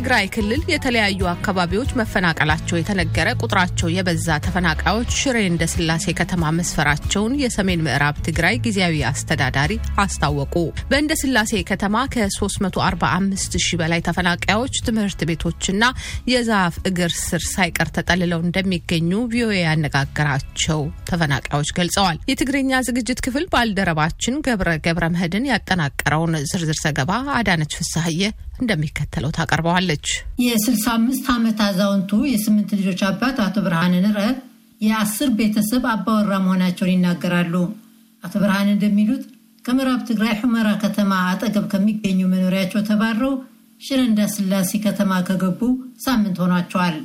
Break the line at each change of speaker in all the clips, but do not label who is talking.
ከትግራይ ክልል የተለያዩ አካባቢዎች መፈናቀላቸው የተነገረ ቁጥራቸው የበዛ ተፈናቃዮች ሽሬ እንደ ስላሴ ከተማ መስፈራቸውን የሰሜን ምዕራብ ትግራይ ጊዜያዊ አስተዳዳሪ አስታወቁ። በእንደ ስላሴ ከተማ ከ345 ሺህ በላይ ተፈናቃዮች ትምህርት ቤቶችና የዛፍ እግር ስር ሳይቀር ተጠልለው እንደሚገኙ ቪኦኤ ያነጋገራቸው ተፈናቃዮች ገልጸዋል። የትግርኛ ዝግጅት ክፍል ባልደረባችን ገብረ ገብረ ምህድን ያጠናቀረውን ዝርዝር ዘገባ አዳነች ፍሳሀየ እንደሚከተለው ታቀርበዋለች።
የ65 ዓመት አዛውንቱ የስምንት ልጆች አባት አቶ ብርሃን ንረ የአስር ቤተሰብ አባወራ መሆናቸውን ይናገራሉ። አቶ ብርሃን እንደሚሉት ከምዕራብ ትግራይ ሑመራ ከተማ አጠገብ ከሚገኙ መኖሪያቸው ተባረው ሽረ እንዳስላሴ ከተማ ከገቡ ሳምንት ሆኗቸዋል።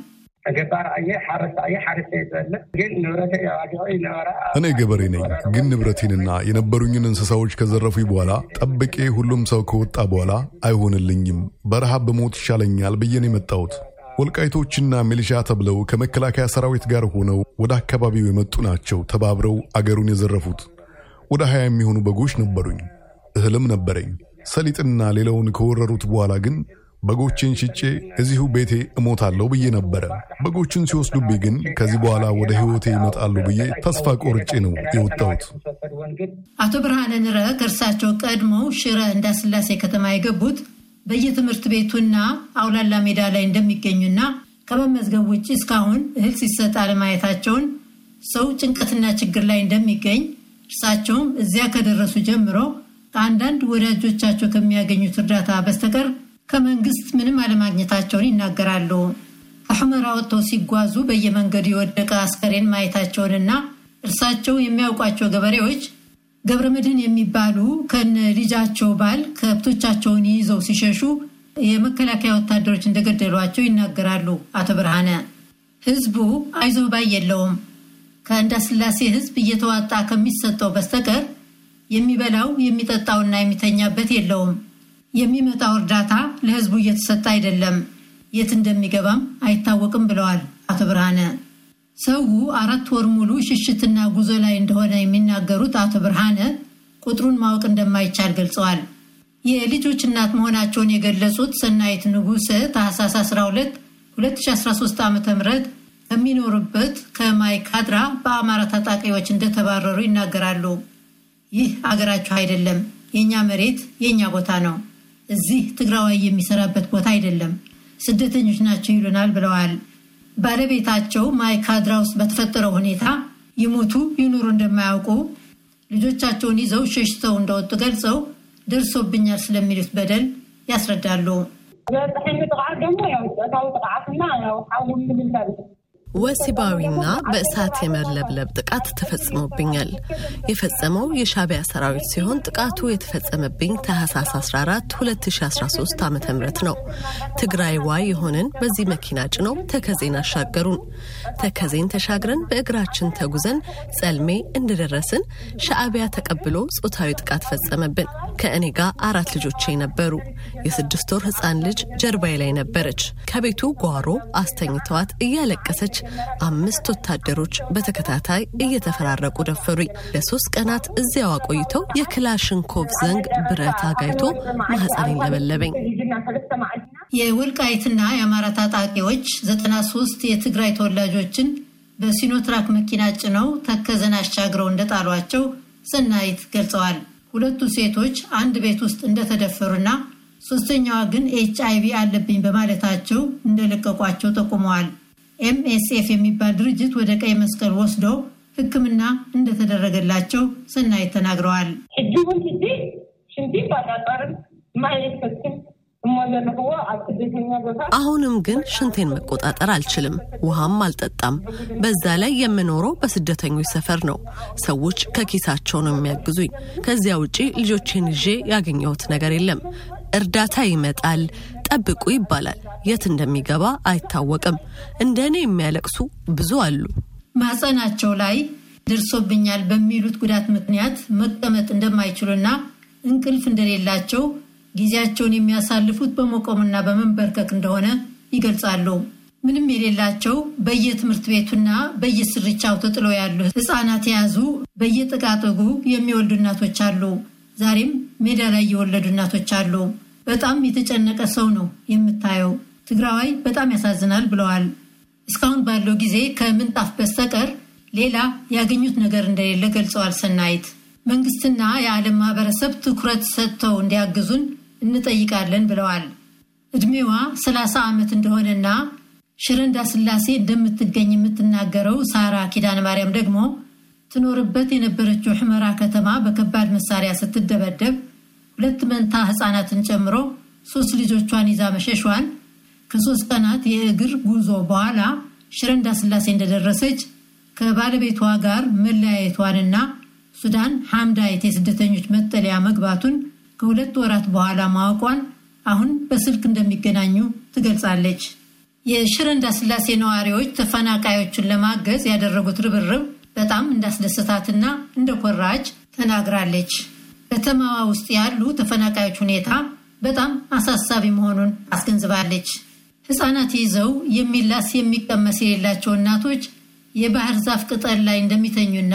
እኔ ገበሬ ነኝ፣ ግን ንብረቴንና የነበሩኝን እንስሳዎች ከዘረፉኝ በኋላ ጠብቄ ሁሉም ሰው ከወጣ በኋላ አይሆንልኝም፣ በረሃብ በሞት ይሻለኛል ብዬ ነው የመጣሁት። ወልቃይቶችና ሚሊሻ ተብለው ከመከላከያ ሰራዊት ጋር ሆነው ወደ አካባቢው የመጡ ናቸው ተባብረው አገሩን የዘረፉት። ወደ ሀያ የሚሆኑ በጎች ነበሩኝ፣ እህልም ነበረኝ። ሰሊጥና ሌላውን ከወረሩት በኋላ ግን በጎችን ሽጬ እዚሁ ቤቴ እሞታለሁ ብዬ ነበረ። በጎችን ሲወስዱብኝ ግን ከዚህ በኋላ ወደ ሕይወቴ ይመጣሉ ብዬ ተስፋ ቆርጬ ነው የወጣሁት።
አቶ ብርሃነ ንረ ከእርሳቸው ቀድመው ሽረ እንዳስላሴ ከተማ የገቡት በየትምህርት ቤቱና አውላላ ሜዳ ላይ እንደሚገኙና ከመመዝገብ ውጭ እስካሁን እህል ሲሰጥ አለማየታቸውን፣ ሰው ጭንቀትና ችግር ላይ እንደሚገኝ እርሳቸውም እዚያ ከደረሱ ጀምሮ ከአንዳንድ ወዳጆቻቸው ከሚያገኙት እርዳታ በስተቀር ከመንግስት ምንም አለማግኘታቸውን ይናገራሉ። ከሑመራ ወጥተው ሲጓዙ በየመንገዱ የወደቀ አስከሬን ማየታቸውንና እርሳቸው የሚያውቋቸው ገበሬዎች ገብረ መድህን የሚባሉ ከነ ልጃቸው ባል ከብቶቻቸውን ይዘው ሲሸሹ የመከላከያ ወታደሮች እንደገደሏቸው ይናገራሉ። አቶ ብርሃነ ህዝቡ አይዞህ ባይ የለውም። ከእንዳስላሴ ህዝብ እየተዋጣ ከሚሰጠው በስተቀር የሚበላው የሚጠጣውና የሚተኛበት የለውም። የሚመጣው እርዳታ ለህዝቡ እየተሰጠ አይደለም፣ የት እንደሚገባም አይታወቅም ብለዋል አቶ ብርሃነ። ሰው አራት ወር ሙሉ ሽሽትና ጉዞ ላይ እንደሆነ የሚናገሩት አቶ ብርሃነ ቁጥሩን ማወቅ እንደማይቻል ገልጸዋል። የልጆች እናት መሆናቸውን የገለጹት ሰናይት ንጉሰ ታህሳስ 12 2013 ዓ ም ከሚኖሩበት ከማይካድራ በአማራ ታጣቂዎች እንደተባረሩ ይናገራሉ። ይህ አገራችሁ አይደለም፣ የእኛ መሬት የእኛ ቦታ ነው እዚህ ትግራዋይ የሚሰራበት ቦታ አይደለም፣ ስደተኞች ናቸው ይሉናል ብለዋል። ባለቤታቸው ማይካድራ ውስጥ በተፈጠረው ሁኔታ ይሞቱ ይኑሩ እንደማያውቁ ልጆቻቸውን ይዘው ሸሽተው እንደወጡ ገልጸው ደርሶብኛል ስለሚሉት በደል ያስረዳሉ።
ወሲባዊና በእሳት የመለብለብ ጥቃት ተፈጽሞብኛል። የፈጸመው የሻቢያ ሰራዊት ሲሆን ጥቃቱ የተፈጸመብኝ ታህሳስ 14 2013 ዓ ም ነው። ትግራይ ዋይ የሆንን በዚህ መኪና ጭነው ተከዜን አሻገሩን። ተከዜን ተሻግረን በእግራችን ተጉዘን ጸልሜ እንደደረስን ሻዕቢያ ተቀብሎ ጾታዊ ጥቃት ፈጸመብን። ከእኔ ጋር አራት ልጆቼ ነበሩ። የስድስት ወር ህፃን ልጅ ጀርባዬ ላይ ነበረች። ከቤቱ ጓሮ አስተኝተዋት እያለቀሰች አምስት ወታደሮች በተከታታይ እየተፈራረቁ ደፈሩኝ። ለሶስት ቀናት እዚያው አቆይተው የክላሽንኮቭ ዘንግ ብረት አጋይቶ ማህፀኔን ለበለበኝ።
የወልቃይትና የአማራ ታጣቂዎች 93 የትግራይ ተወላጆችን በሲኖትራክ መኪና ጭነው ተከዘን አሻግረው እንደጣሏቸው ሰናይት ገልጸዋል። ሁለቱ ሴቶች አንድ ቤት ውስጥ እንደተደፈሩና ሶስተኛዋ ግን ኤች አይቪ አለብኝ በማለታቸው እንደለቀቋቸው ጠቁመዋል። ኤምኤስኤፍ የሚባል ድርጅት ወደ ቀይ መስቀል ወስዶ ሕክምና እንደተደረገላቸው ሰናይት ተናግረዋል።
አሁንም ግን ሽንቴን መቆጣጠር አልችልም፣ ውሃም አልጠጣም። በዛ ላይ የምኖረው በስደተኞች ሰፈር ነው። ሰዎች ከኪሳቸው ነው የሚያግዙኝ። ከዚያ ውጪ ልጆቼን ይዤ ያገኘሁት ነገር የለም። እርዳታ ይመጣል፣ ጠብቁ ይባላል። የት እንደሚገባ አይታወቅም። እንደ እኔ የሚያለቅሱ ብዙ አሉ።
ማህፀናቸው ላይ ደርሶብኛል በሚሉት ጉዳት ምክንያት መቀመጥ እንደማይችሉና እንቅልፍ እንደሌላቸው ጊዜያቸውን የሚያሳልፉት በመቆምና በመንበርከክ እንደሆነ ይገልጻሉ። ምንም የሌላቸው በየትምህርት ቤቱና በየስርቻው ተጥሎ ያሉ ሕፃናት የያዙ በየጥቃጥጉ የሚወልዱ እናቶች አሉ። ዛሬም ሜዳ ላይ የወለዱ እናቶች አሉ። በጣም የተጨነቀ ሰው ነው የምታየው። ትግራዋይ በጣም ያሳዝናል ብለዋል። እስካሁን ባለው ጊዜ ከምንጣፍ በስተቀር ሌላ ያገኙት ነገር እንደሌለ ገልጸዋል። ሰናይት መንግስትና የዓለም ማህበረሰብ ትኩረት ሰጥተው እንዲያግዙን እንጠይቃለን ብለዋል። ዕድሜዋ 30 ዓመት እንደሆነና ሽረ እንዳስላሴ እንደምትገኝ የምትናገረው ሳራ ኪዳነ ማርያም ደግሞ ትኖርበት የነበረችው ሕመራ ከተማ በከባድ መሳሪያ ስትደበደብ ሁለት መንታ ህፃናትን ጨምሮ ሶስት ልጆቿን ይዛ መሸሿን ከሶስት ቀናት የእግር ጉዞ በኋላ ሽረ እንዳስላሴ እንደደረሰች ከባለቤቷ ጋር መለያየቷንና ሱዳን ሐምዳይት የስደተኞች መጠለያ መግባቱን ከሁለት ወራት በኋላ ማወቋን አሁን በስልክ እንደሚገናኙ ትገልጻለች። የሽረ እንዳስላሴ ነዋሪዎች ተፈናቃዮቹን ለማገዝ ያደረጉት ርብርብ በጣም እንዳስደሰታትና እንደኮራች ተናግራለች። ከተማዋ ውስጥ ያሉ ተፈናቃዮች ሁኔታ በጣም አሳሳቢ መሆኑን አስገንዝባለች። ሕፃናት ይዘው የሚላስ የሚቀመስ የሌላቸው እናቶች የባህር ዛፍ ቅጠል ላይ እንደሚተኙና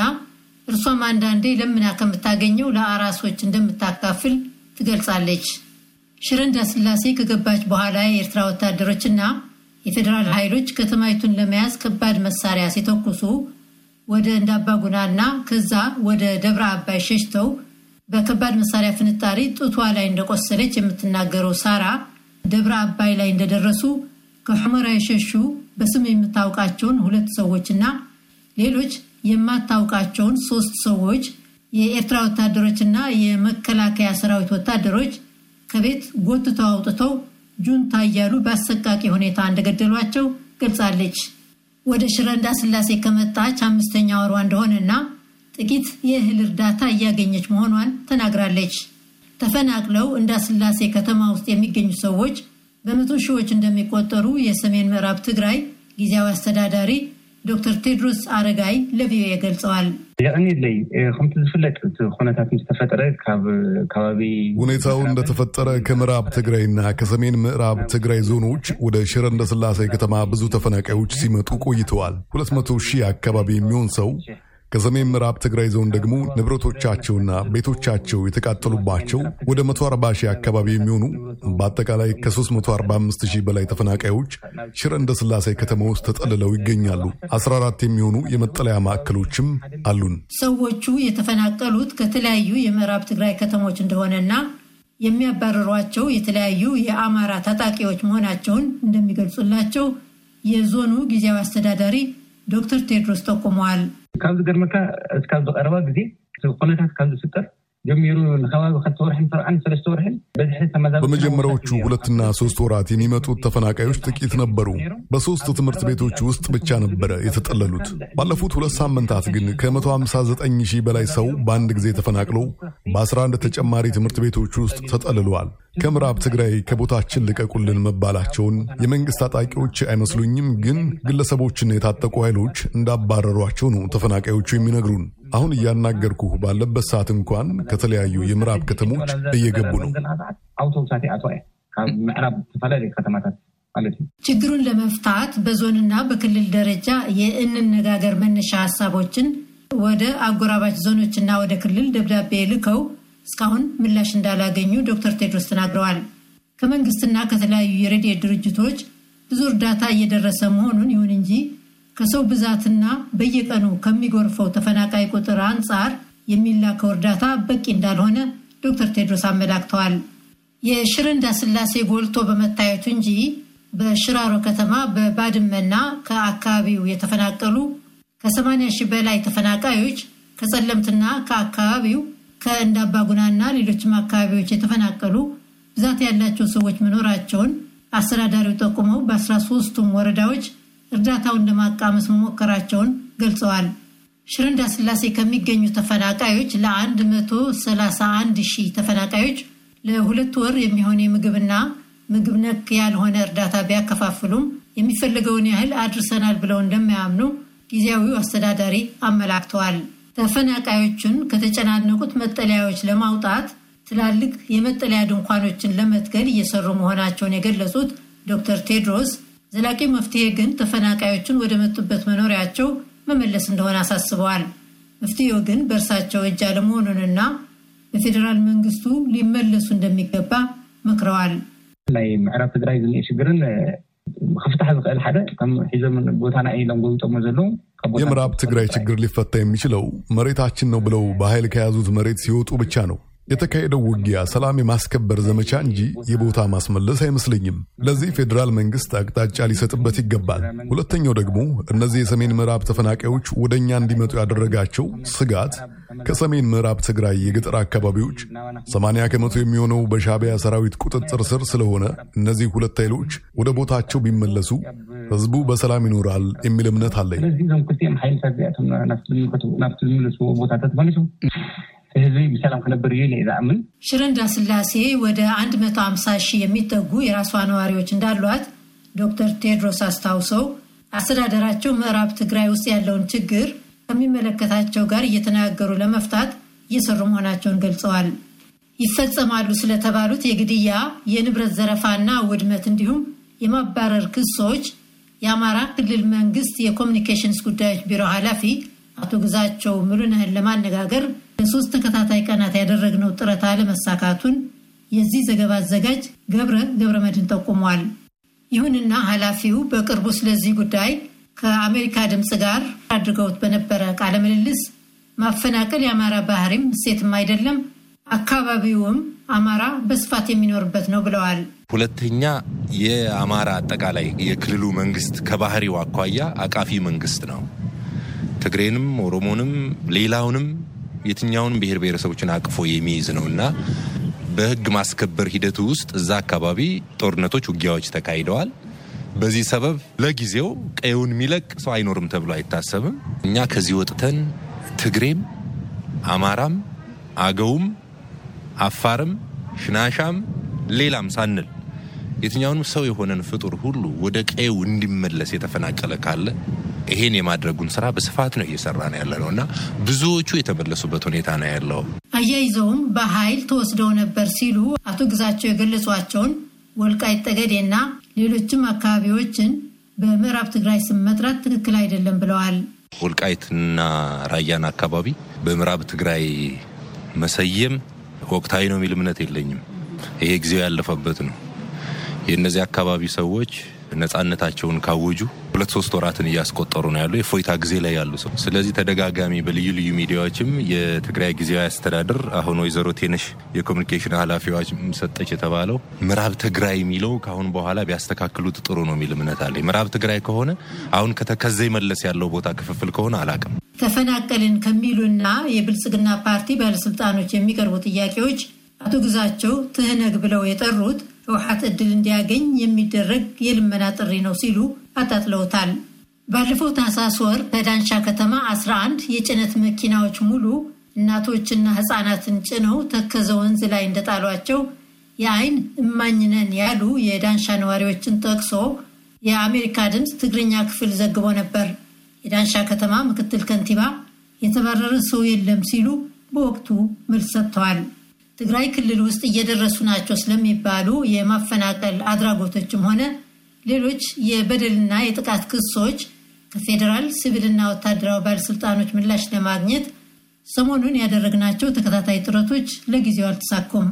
እርሷም አንዳንዴ ለምና ከምታገኘው ለአራሶች እንደምታካፍል ትገልጻለች። ሽረ እንዳስላሴ ከገባች በኋላ የኤርትራ ወታደሮችና የፌዴራል ኃይሎች ከተማይቱን ለመያዝ ከባድ መሳሪያ ሲተኩሱ ወደ እንዳባጉናና ከዛ ወደ ደብረ አባይ ሸሽተው በከባድ መሳሪያ ፍንጣሪ ጡቷ ላይ እንደቆሰለች የምትናገረው ሳራ ደብረ አባይ ላይ እንደደረሱ ከሑመራ የሸሹ በስም የምታውቃቸውን ሁለት ሰዎችና ሌሎች የማታውቃቸውን ሶስት ሰዎች የኤርትራ ወታደሮችና የመከላከያ ሰራዊት ወታደሮች ከቤት ጎትተው አውጥተው ጁንታ እያሉ በአሰቃቂ ሁኔታ እንደገደሏቸው ገልጻለች። ወደ ሽረ እንዳስላሴ ከመጣች አምስተኛ ወሯ እንደሆነና ጥቂት የእህል እርዳታ እያገኘች መሆኗን ተናግራለች። ተፈናቅለው እንዳስላሴ ከተማ ውስጥ የሚገኙ ሰዎች በመቶ ሺዎች እንደሚቆጠሩ የሰሜን ምዕራብ ትግራይ ጊዜያዊ አስተዳዳሪ ዶክተር ቴድሮስ አረጋይ ለቪኦኤ ገልጸዋል።
የቀኒለይ ከምቲ ዝፍለጥ እቲ ኩነታት ዝተፈጠረ ካብ ከባቢ
ሁኔታው እንደተፈጠረ ከምዕራብ ትግራይና ከሰሜን ምዕራብ ትግራይ ዞኖች ወደ ሽረ እንዳስላሴ ከተማ ብዙ ተፈናቃዮች ሲመጡ ቆይተዋል። ሁለት መቶ ሺህ አካባቢ የሚሆን ሰው ከሰሜን ምዕራብ ትግራይ ዞን ደግሞ ንብረቶቻቸውና ቤቶቻቸው የተቃጠሉባቸው ወደ 140 ሺህ አካባቢ የሚሆኑ በአጠቃላይ ከ345 ሺህ በላይ ተፈናቃዮች ሽረ እንዳስላሴ ከተማ ውስጥ ተጠልለው ይገኛሉ። 14 የሚሆኑ የመጠለያ ማዕከሎችም አሉን።
ሰዎቹ የተፈናቀሉት ከተለያዩ የምዕራብ ትግራይ ከተሞች እንደሆነና የሚያባረሯቸው የተለያዩ የአማራ ታጣቂዎች መሆናቸውን እንደሚገልጹላቸው የዞኑ ጊዜያዊ አስተዳዳሪ ዶክተር ቴድሮስ ጠቁመዋል።
ካብ ዝገርመካ እስካብ ዝቀረባ ግዜ ኩነታት ካብ ዝፍጠር ጀሚሩ ንከባቢ ክልተ ወርሕን ሰብዓን ሰለስተ ወርሕን በዝሒ ተመዛበልቲ
በመጀመሪያዎቹ ሁለትና ሶስት ወራት የሚመጡት ተፈናቃዮች ጥቂት ነበሩ። በሶስት ትምህርት ቤቶች ውስጥ ብቻ ነበረ የተጠለሉት። ባለፉት ሁለት ሳምንታት ግን ከ159 ሺህ በላይ ሰው በአንድ ጊዜ ተፈናቅለው በ11 ተጨማሪ ትምህርት ቤቶች ውስጥ ተጠልለዋል። ከምዕራብ ትግራይ ከቦታችን ልቀቁልን መባላቸውን የመንግስት ታጣቂዎች አይመስሉኝም፣ ግን ግለሰቦችና የታጠቁ ኃይሎች እንዳባረሯቸው ነው ተፈናቃዮቹ የሚነግሩን። አሁን እያናገርኩህ ባለበት ሰዓት እንኳን ከተለያዩ የምዕራብ ከተሞች እየገቡ ነው።
ችግሩን ለመፍታት በዞንና በክልል ደረጃ የእንነጋገር መነሻ ሀሳቦችን ወደ አጎራባች ዞኖችና ወደ ክልል ደብዳቤ ልከው እስካሁን ምላሽ እንዳላገኙ ዶክተር ቴድሮስ ተናግረዋል። ከመንግስትና ከተለያዩ የረድኤት ድርጅቶች ብዙ እርዳታ እየደረሰ መሆኑን ይሁን እንጂ ከሰው ብዛትና በየቀኑ ከሚጎርፈው ተፈናቃይ ቁጥር አንጻር የሚላከው እርዳታ በቂ እንዳልሆነ ዶክተር ቴድሮስ አመላክተዋል። የሽረ እንዳስላሴ ጎልቶ በመታየቱ እንጂ በሽራሮ ከተማ በባድመና ከአካባቢው የተፈናቀሉ ከ80 ሺህ በላይ ተፈናቃዮች ከጸለምትና ከአካባቢው ከእንዳባጉናና ሌሎችም አካባቢዎች የተፈናቀሉ ብዛት ያላቸው ሰዎች መኖራቸውን አስተዳዳሪው ጠቁመው በ13ቱም ወረዳዎች እርዳታውን ለማቃመስ መሞከራቸውን ገልጸዋል። ሽረ እንዳስላሴ ከሚገኙ ተፈናቃዮች ለ131 ሺህ ተፈናቃዮች ለሁለት ወር የሚሆን የምግብና ምግብ ነክ ያልሆነ እርዳታ ቢያከፋፍሉም የሚፈልገውን ያህል አድርሰናል ብለው እንደማያምኑ ጊዜያዊው አስተዳዳሪ አመላክተዋል። ተፈናቃዮቹን ከተጨናነቁት መጠለያዎች ለማውጣት ትላልቅ የመጠለያ ድንኳኖችን ለመትከል እየሰሩ መሆናቸውን የገለጹት ዶክተር ቴድሮስ ዘላቂ መፍትሄ ግን ተፈናቃዮችን ወደ መጡበት መኖሪያቸው መመለስ እንደሆነ አሳስበዋል። መፍትሄው ግን በእርሳቸው እጅ አለመሆኑንና በፌዴራል መንግስቱ ሊመለሱ እንደሚገባ መክረዋል።
ናይ ምዕራብ ትግራይ ዝኒአ ሽግርን ክፍታሕ ዝኽእል ሓደ ከም ሒዞም ቦታና ኢሎም ጎብጦሞ ዘለዉ
የምዕራብ ትግራይ ችግር ሊፈታ የሚችለው መሬታችን ነው ብለው በኃይል ከያዙት መሬት ሲወጡ ብቻ ነው። የተካሄደው ውጊያ ሰላም የማስከበር ዘመቻ እንጂ የቦታ ማስመለስ አይመስለኝም። ለዚህ ፌዴራል መንግስት አቅጣጫ ሊሰጥበት ይገባል። ሁለተኛው ደግሞ እነዚህ የሰሜን ምዕራብ ተፈናቃዮች ወደ እኛ እንዲመጡ ያደረጋቸው ስጋት ከሰሜን ምዕራብ ትግራይ የገጠር አካባቢዎች 80 ከመቶ የሚሆነው በሻዕቢያ ሰራዊት ቁጥጥር ስር ስለሆነ እነዚህ ሁለት ኃይሎች ወደ ቦታቸው ቢመለሱ ህዝቡ በሰላም ይኖራል የሚል እምነት አለኝ።
ህዝቢ ብሰላም ክነብር እዩ እየ ዝኣምን
ሽረ እንዳስላሴ ወደ 150 ሺህ የሚጠጉ የራሷ ነዋሪዎች እንዳሏት ዶክተር ቴድሮስ አስታውሰው አስተዳደራቸው ምዕራብ ትግራይ ውስጥ ያለውን ችግር ከሚመለከታቸው ጋር እየተነጋገሩ ለመፍታት እየሰሩ መሆናቸውን ገልጸዋል። ይፈጸማሉ ስለተባሉት የግድያ፣ የንብረት ዘረፋና ውድመት እንዲሁም የማባረር ክሶች የአማራ ክልል መንግስት የኮሚኒኬሽንስ ጉዳዮች ቢሮ ኃላፊ አቶ ግዛቸው ሙሉነህን ለማነጋገር ለሶስት ተከታታይ ቀናት ያደረግነው ጥረት አለመሳካቱን የዚህ ዘገባ አዘጋጅ ገብረ ገብረ መድን ጠቁሟል። ይሁንና ኃላፊው በቅርቡ ስለዚህ ጉዳይ ከአሜሪካ ድምፅ ጋር አድርገውት በነበረ ቃለ ምልልስ ማፈናቀል የአማራ ባህሪም እሴትም አይደለም፣ አካባቢውም አማራ በስፋት የሚኖርበት ነው ብለዋል።
ሁለተኛ የአማራ አጠቃላይ የክልሉ መንግስት ከባህሪው አኳያ አቃፊ መንግስት ነው። ትግሬንም፣ ኦሮሞንም፣ ሌላውንም የትኛውንም ብሔር ብሔረሰቦችን አቅፎ የሚይዝ ነው እና በህግ ማስከበር ሂደቱ ውስጥ እዛ አካባቢ ጦርነቶች፣ ውጊያዎች ተካሂደዋል። በዚህ ሰበብ ለጊዜው ቀየውን የሚለቅ ሰው አይኖርም ተብሎ አይታሰብም። እኛ ከዚህ ወጥተን ትግሬም፣ አማራም፣ አገውም፣ አፋርም፣ ሽናሻም ሌላም ሳንል የትኛውንም ሰው የሆነን ፍጡር ሁሉ ወደ ቀየው እንዲመለስ የተፈናቀለ ካለ ይሄን የማድረጉን ስራ በስፋት ነው እየሰራ ነው ያለ ነው እና ብዙዎቹ የተመለሱበት ሁኔታ ነው ያለው።
አያይዘውም በኃይል ተወስደው ነበር ሲሉ አቶ ግዛቸው የገለጿቸውን ወልቃይት ጠገዴና ሌሎችም አካባቢዎችን በምዕራብ ትግራይ ስም መጥራት ትክክል አይደለም ብለዋል።
ወልቃይትና ራያን አካባቢ በምዕራብ ትግራይ መሰየም ወቅታዊ ነው የሚል እምነት የለኝም። ይሄ ጊዜው ያለፈበት ነው። የእነዚህ አካባቢ ሰዎች ነጻነታቸውን ካወጁ ሁለት ሶስት ወራትን እያስቆጠሩ ነው ያሉ የፎይታ ጊዜ ላይ ያሉ ሰው። ስለዚህ ተደጋጋሚ በልዩ ልዩ ሚዲያዎችም የትግራይ ጊዜያዊ አስተዳደር አሁን ወይዘሮ ቴነሽ የኮሚኒኬሽን ኃላፊዎች ሰጠች የተባለው ምዕራብ ትግራይ የሚለው ከአሁን በኋላ ቢያስተካክሉት ጥሩ ነው የሚል እምነት አለ። ምዕራብ ትግራይ ከሆነ አሁን ከተከዘይ መለስ ያለው ቦታ ክፍፍል ከሆነ አላቅም።
ተፈናቀልን ከሚሉና የብልጽግና ፓርቲ ባለስልጣኖች የሚቀርቡ ጥያቄዎች አቶ ግዛቸው ትህነግ ብለው የጠሩት ህወሓት እድል እንዲያገኝ የሚደረግ የልመና ጥሪ ነው ሲሉ አጣጥለውታል። ባለፈው ታህሳስ ወር ከዳንሻ ከተማ 11 የጭነት መኪናዎች ሙሉ እናቶችና ህፃናትን ጭነው ተከዘ ወንዝ ላይ እንደጣሏቸው የአይን እማኝነን ያሉ የዳንሻ ነዋሪዎችን ጠቅሶ የአሜሪካ ድምፅ ትግርኛ ክፍል ዘግቦ ነበር። የዳንሻ ከተማ ምክትል ከንቲባ የተባረረ ሰው የለም ሲሉ በወቅቱ መልስ ሰጥተዋል። ትግራይ ክልል ውስጥ እየደረሱ ናቸው ስለሚባሉ የማፈናቀል አድራጎቶችም ሆነ ሌሎች የበደልና የጥቃት ክሶች ከፌዴራል ሲቪልና ወታደራዊ ባለስልጣኖች ምላሽ ለማግኘት ሰሞኑን ያደረግናቸው ተከታታይ ጥረቶች ለጊዜው አልተሳኩም።